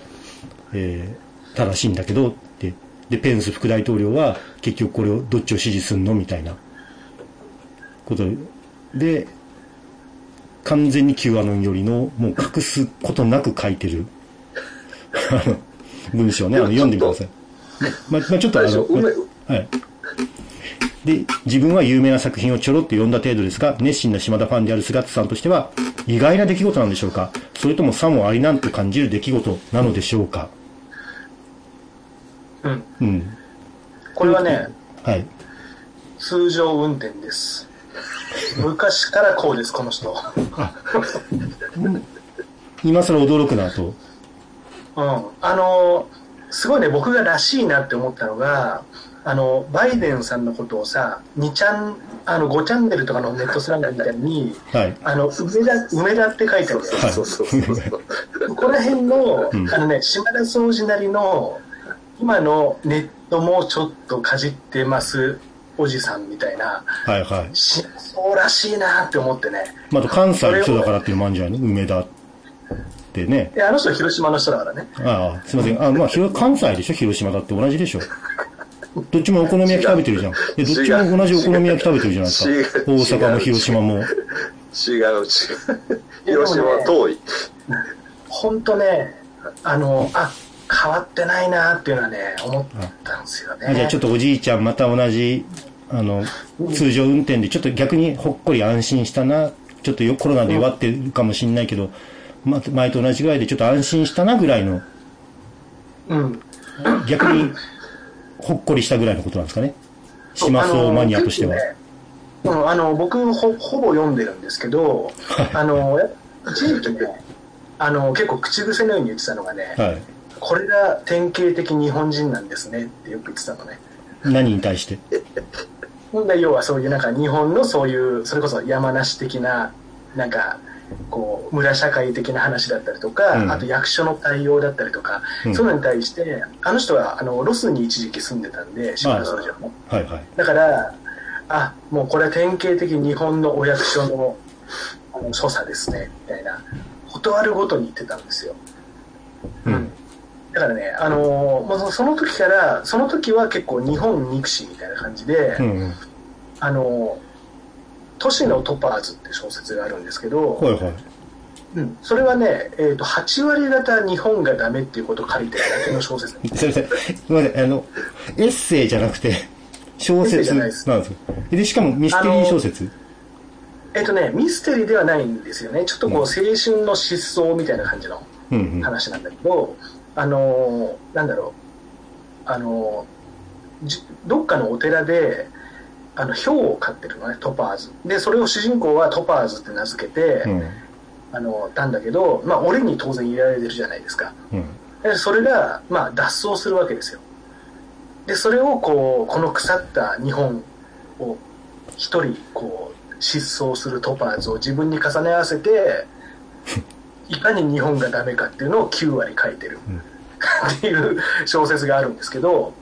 えー正しいんだけどって、で、ペンス副大統領は結局これをどっちを支持すんのみたいなことで、完全に Q アノンよりの、もう隠すことなく書いてる、あの、文章ね、あの、読んでみてください。ま、まあ、ちょっとあの、梅はい。で、自分は有名な作品をちょろっと読んだ程度ですが、熱心な島田ファンである姿さんとしては、意外な出来事なんでしょうか？それともさもありなんと感じる出来事なのでしょうか？うん。うん。これはね、はい。通常運転です。昔からこうです、この人。今更驚くなと。うん。あの、すごいね、僕がらしいなって思ったのが、あの、バイデンさんのことをさ、2チャン、あの、5チャンネルとかのネットスラングみたいに、はい。あの、梅田、梅田って書いてあるんだよ。はいそうそうそうそう。ここら辺の、んあのね、島田総司なりの、今のネットもちょっとかじってます、おじさんみたいな、はいはい。しそうらしいなって思ってね。まあ、あと関西の人だからっていうのもあるんじゃない？の梅田ってね。で、あの人広島の人だからね。ああ、すいません。あまあ、関西でしょ？広島だって同じでしょ？どっちもお好み焼き食べてるじゃん。でどっちも同じお好み焼き食べてるじゃないですか。大阪も広島も。違う違う。広島は遠い。ほんとね、あの、あ、変わってないなっていうのはね、思ったんですよね。あじゃあちょっとおじいちゃんまた同じ、あの、通常運転でちょっと逆にほっこり安心したな。ちょっとよコロナで弱ってるかもしんないけど、ま、前と同じぐらいでちょっと安心したなぐらいの、うん。逆にほっこりしたぐらいのことなんですかね。島層マニアとしては。うん、あの、僕ほ、ほぼ読んでるんですけど、あの、一時期ね、あの、結構口癖のように言ってたのがね、はい。これが典型的日本人なんですねってよく言ってたのね。何に対して？本来要はそういうなんか日本のそういう、それこそ山梨的な、なんか、こう、村社会的な話だったりとか、うんあと役所の対応だったりとか、うんそういうのに対して、あの人はあのロスに一時期住んでたんで、島田総司はいはい。だから、あ、もうこれは典型的日本のお役所のあの所作ですね、みたいな、断るごとに言ってたんですよ。うん。だからね、あのーもうそその時から、その時は結構日本憎しみたいな感じで、うんうん。あのー都市のトパーズって小説があるんですけど、はいはい。うん、それはね、えー、と8割方日本がダメっていうことを書いてるだけの小説 すいません。すいません。あの、エッセイじゃなくて、小説じゃないですなんですよ。で、しかもミステリー小説？えっ、とね、ミステリーではないんですよね。ちょっとこう、青春の疾走みたいな感じのうんうん。話なんだけど、あのーなんだろう、あのどっかのお寺で、あの、ヒョウを飼ってるのね、トパーズ。で、それを主人公はトパーズって名付けて、うん。あの、たんだけど、まあ、檻に当然入れられてるじゃないですか。うん。でそれが、まあ、脱走するわけですよ。で、それをこう、この腐った日本を一人、こう、失踪するトパーズを自分に重ね合わせて、いかに日本がダメかっていうのを9割書いてる、っていう小説があるんですけど、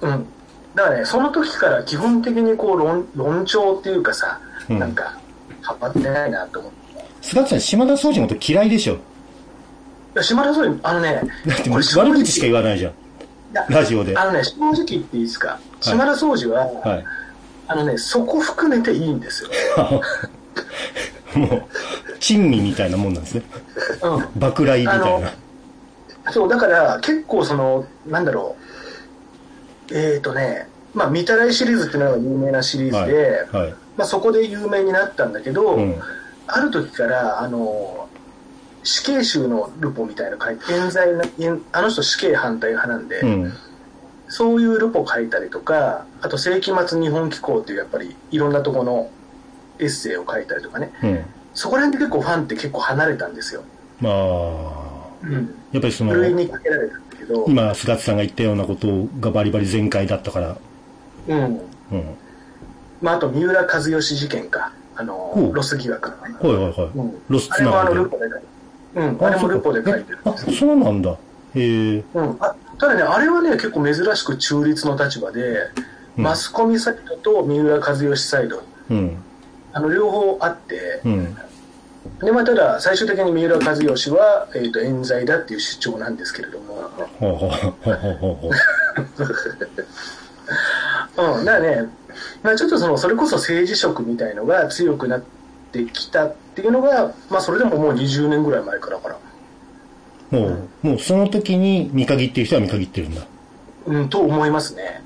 うん。だからね、その時から基本的にこう論、論調っていうかさ、うんなんか、変わってないなと思って。菅田さん、島田総司のこと嫌いでしょ。いや島田総理、あのね、だって悪口しか言わないじゃん。ラジオで。はあのね、正直言っていいですか、島田総司は、い。あのね、そこ含めていいんですよ。もう、珍味みたいなもんなんですね。うん。爆雷みたいあな。そう、だから結構その、なんだろう、えっ、ー、とね、まあ、見たらいシリーズっていうのが有名なシリーズで、はい。はい。まあ、そこで有名になったんだけど、うん。ある時から、あの、死刑囚のルポみたいなの書いて、冤罪な、冤あの人死刑反対派なんで、うん。そういうルポ書いたりとか、あと世紀末日本機構っていうやっぱりいろんなところのエッセイを書いたりとかね、うん。そこら辺で結構ファンって結構離れたんですよ。まあ、うん。やっぱりその、ふるいにかけられたんだけど、今、菅田さんが言ったようなことがバリバリ全開だったから。うん。うん。まあ、あと三浦和義事件か、あのロス疑惑のね。はいはいはい。うんロスつながりでのルポで書いてうん、あれもルポで書いてるんあですよ。そうなんだ。へえ。うん、あただね、あれはね、結構珍しく中立の立場で、うんマスコミサイドと三浦和義サイド、うん。あの両方あって、うん。でまあ、ただ、最終的に三浦和義は、えー、と冤罪だっていう主張なんですけれども、ほうん、だからね、まあ、ちょっとそのそれこそ政治色みたいのが強くなってきたっていうのが、まあそれでももう20年ぐらい前からから。もう、もうその時に見限ってる人は見限ってるんだ。うん、と思いますね。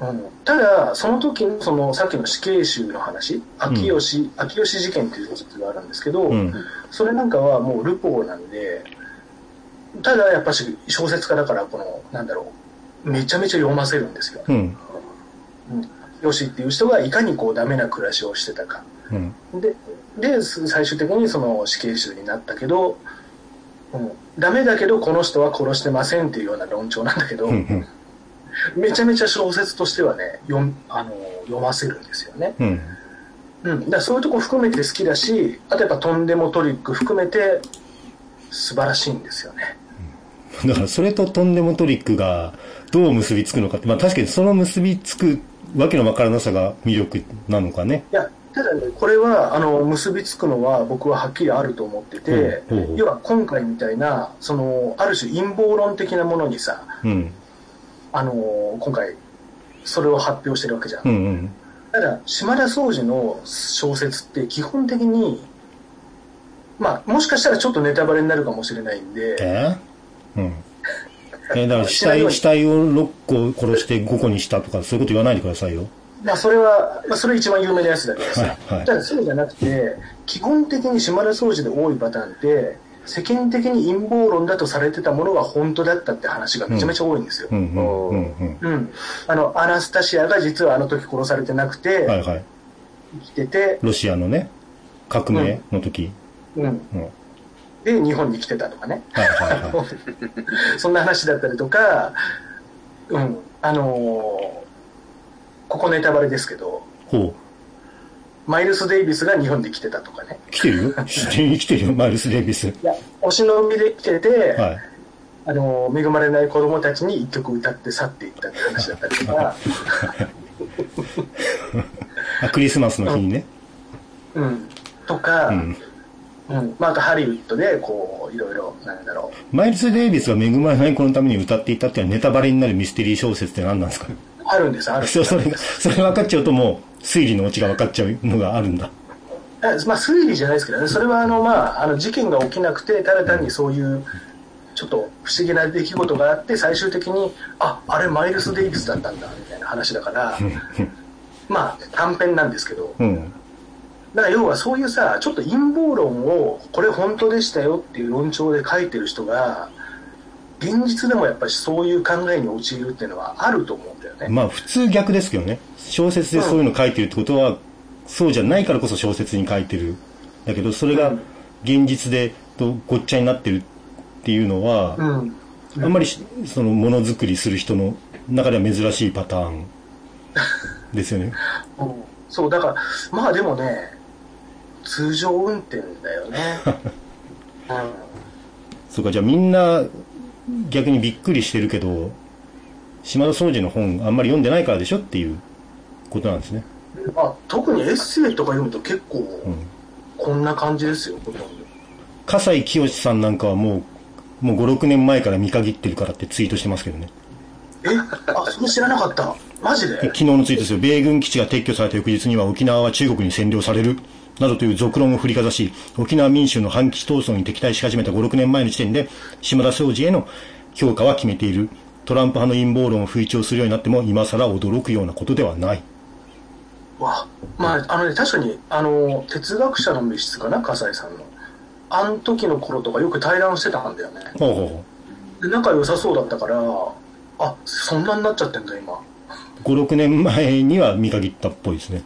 うん、ただ、その時の、その、さっきの死刑囚の話、秋吉、秋吉事件っていう小説があるんですけど、うん。それなんかはもうルポーなんで、ただやっぱし小説家だから、この、なんだろう、めちゃめちゃ読ませるんですよ。うん。よしっていう人がいかにこうダメな暮らしをしてたか。うん。で、で、最終的にその死刑囚になったけど、うん、ダメだけどこの人は殺してませんっていうような論調なんだけど、うん。うん。めちゃめちゃ小説としてはね、読んあの読ませるんですよね。うん。うん。だそういうとこ含めて好きだし、あとやっぱとんでもトリック含めて素晴らしいんですよね。だからそれととんでもトリックがどう結びつくのかって、まあ確かにその結びつくわけのわからなさが魅力なのかね。いや、ただね、これは、あの、結びつくのは僕ははっきりあると思ってて、要は今回みたいな、その、ある種陰謀論的なものにさ、うん。あの、今回、それを発表してるわけじゃん。うんうん。ただ、島田総司の小説って基本的に、まあ、もしかしたらちょっとネタバレになるかもしれないんで、えうん。えだから 死体、死体を6個殺して5個にしたとかそういうこと言わないでくださいよ。まあ、それは、まあ、それ一番有名なやつだけどさ、はいはいただそうじゃなくて、基本的に島田総司で多いパターンって、世間的に陰謀論だとされてたものが本当だったって話がめちゃめちゃ多いんですよ。うんうんうんうん。うん。あの、アナスタシアが実はあの時殺されてなくて、はいはい。生きてて、ロシアのね、革命の時。うん。うん。で、日本に来てたとかね。はいはいは そんな話だったりとか、うん。あのーここネタバレですけど、い。ほう。マイルス・デイビスが日本に来てたとかね。来てるよ。生きてるよ、マイルス・デイビス。いや、お忍びで来てて、はい。あの、恵まれない子供たちに一曲歌って去っていったって話だったりとか、あ、クリスマスの日にね。うん、とか、ううん、ん。まあ、あとハリウッドで、こう、いろいろ、なんだろマイルス・デイビスが恵まれない子のために歌っていたっていうのはネタバレになるミステリー小説って何なんですか？う、あるんです、あるんです。そそれが、それ分かっちゃうともう推理のオチが分かっちゃうのがあるんだ。あまあ、推理じゃないですけどね、それはあの、まあ、あの事件が起きなくて、ただ単にそういう、ちょっと不思議な出来事があって、最終的に、あ、あれマイルス・デイビスだったんだ、みたいな話だから、まあ、短編なんですけど、うん。だから要はそういうさ、ちょっと陰謀論を、これ本当でしたよっていう論調で書いてる人が、現実でもやっぱりそういう考えに陥るっていうのはあると思うんだよね。まあ普通逆ですけどね。小説でそういうの書いてるってことは、そうじゃないからこそ小説に書いてる。だけどそれが現実でとごっちゃになってるっていうのは、うん。あんまりしそのものづくりする人の中では珍しいパターンですよね。うんそう、だから、まあでもね、通常運転だよね。うんそうか、じゃあみんな逆にびっくりしてるけど、島田総司の本あんまり読んでないからでしょっていうことなんですね。まあ、特にエッセイとか読むと結構、うん。こんな感じですよ、ほとんど。笠井清さんなんかはもう、もう5、6年前から見限ってるからってツイートしてますけどね。え？あ、それ知らなかった。マジで？昨日のツイートですよ。米軍基地が撤去された翌日には沖縄は中国に占領される。などという俗論を振りかざし、沖縄民衆の反基地闘争に敵対し始めた5、6年前の時点で、島田総司への評価は決めている。トランプ派の陰謀論を吹聴するようになっても、今更驚くようなことではない。わまあ、あのね、確かに、あの、哲学者の密室かな、笠井さんの。あの時の頃とかよく対談してたんだよね。ほうほうほで仲良さそうだったから、あ、そんなになっちゃってんだ、今。う。5、6年前には見限ったっぽいですね。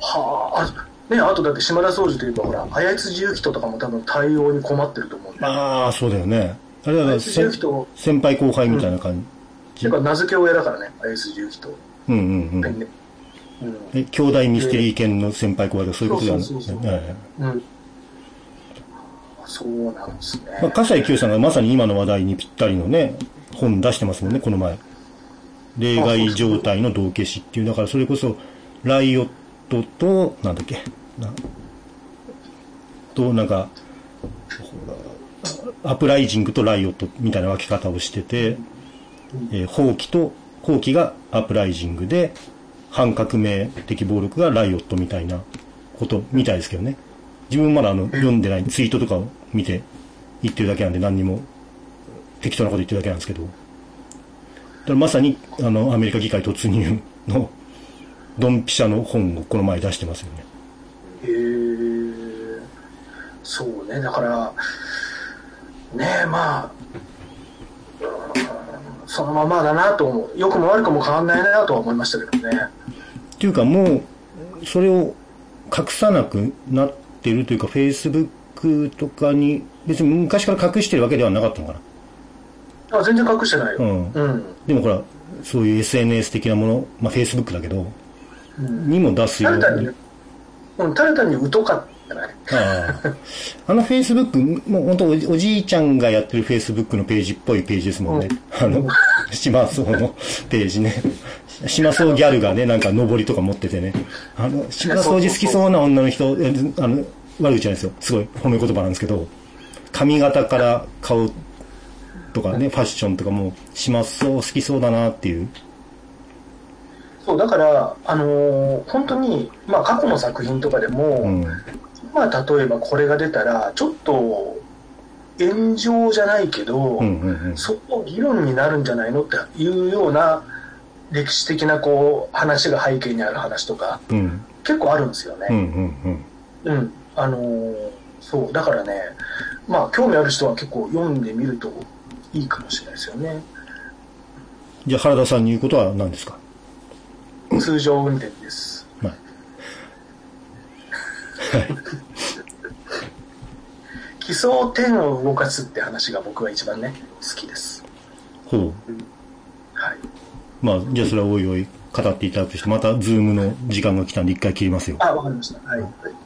はあ、あ、ね、あとだって島田総司といえばほら、綾津重人とかも多分対応に困ってると思うんだよ。ああ、そうだよね。あれは綾津重人、先輩後輩みたいな感じ。てか名付け親だからね、綾津重人。うんうんうん。ねうん。え、兄弟ミステリー犬の先輩後輩とかそういうことじゃないそうそうそうそうええうん。そうなんですね。まあ、笠井清さんがまさに今の話題にぴったりのね、本出してますもんね、この前。例外状態の道化師っていう、だからそれこそ、ライオットと、なんだっけ、なと、なんか、アプライジングとライオットみたいな分け方をしてて、えー放棄と、放棄がアプライジングで、反革命的暴力がライオットみたいなことみたいですけどね。自分まだあの、読んでない ツイートとかを見て言ってるだけなんで何にも適当なこと言ってるだけなんですけど。だからまさに、あの、アメリカ議会突入のドンピシャの本をこの前出してますよね。へえ。そうね、だから、ねえ、まあ、うんそのままだなと思う。良くも悪くも変わんないなとは思いましたけどね。っていうかもう、それを隠さなくなってるというか、Facebook とかに、別に昔から隠してるわけではなかったのかな。あ、全然隠してないよ。うんうん。でもほら、そういう SNS 的なもの、まあ Facebook だけど、にも出すようにただ単に。、うん、ただ単に疎かったじゃないああ。あの Facebook、もう本当おじおじいちゃんがやってる Facebook のページっぽいページですもんね。あの、島荘のページね。島荘ギャルがね、なんか上りとか持っててね。あの、島掃除好きそうな女の人、えあの、悪口じゃないですよ。すごい褒め言葉なんですけど、髪型から顔とかね、ファッションとかも、島荘好きそうだなっていう。そう、だから、あのー本当に、まあ過去の作品とかでも、うん。まあ例えばこれが出たら、ちょっと炎上じゃないけど、うんうんうん。そこ議論になるんじゃないのっていうような歴史的なこう話が背景にある話とかうん。結構あるんですようんうね。んうん。うん。あのーそう、だからね、まあ興味ある人は結構読んでみるといいかもしれないですよね。じゃあ原田さんに言うことは何ですか？通常運転です。はい。奇想天を動かすって話が僕は一番ね、好きです。ほう。はい。まあ、じゃあそれはおいおい語っていただくとして、またズームの時間が来たんで一回切りますよ。あ、わかりました。はい。はい